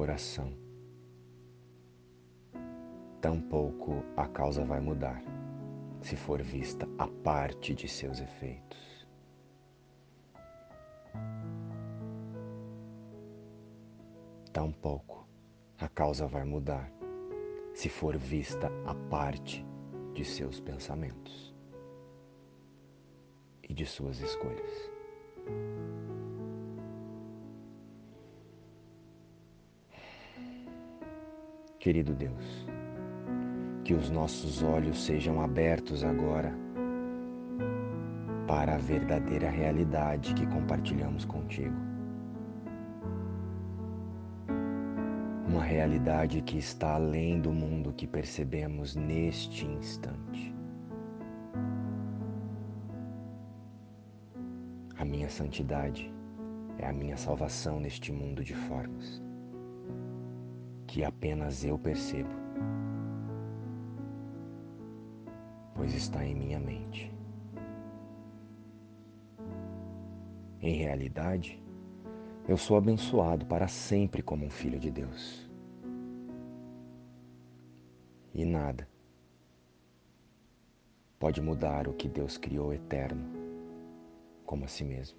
oração, tampouco a causa vai mudar se for vista a parte de seus efeitos. Tampouco a causa vai mudar se for vista a parte de seus pensamentos e de suas escolhas. Querido Deus, que os nossos olhos sejam abertos agora para a verdadeira realidade que compartilhamos contigo. Uma realidade que está além do mundo que percebemos neste instante. A minha santidade é a minha salvação neste mundo de formas que apenas eu percebo pois está em minha mente. Em realidade, eu sou abençoado para sempre como um filho de Deus. E nada pode mudar o que Deus criou eterno, como a si mesmo.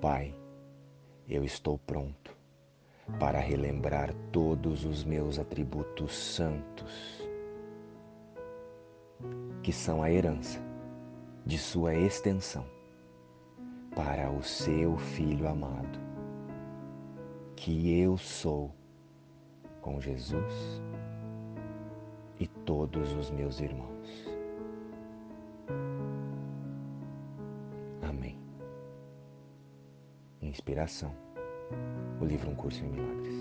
Pai, eu estou pronto para relembrar todos os meus atributos santos, que são a herança de Sua extensão para o seu Filho amado, que eu sou com Jesus e todos os meus irmãos. Inspiração o livro Um Curso em Milagres.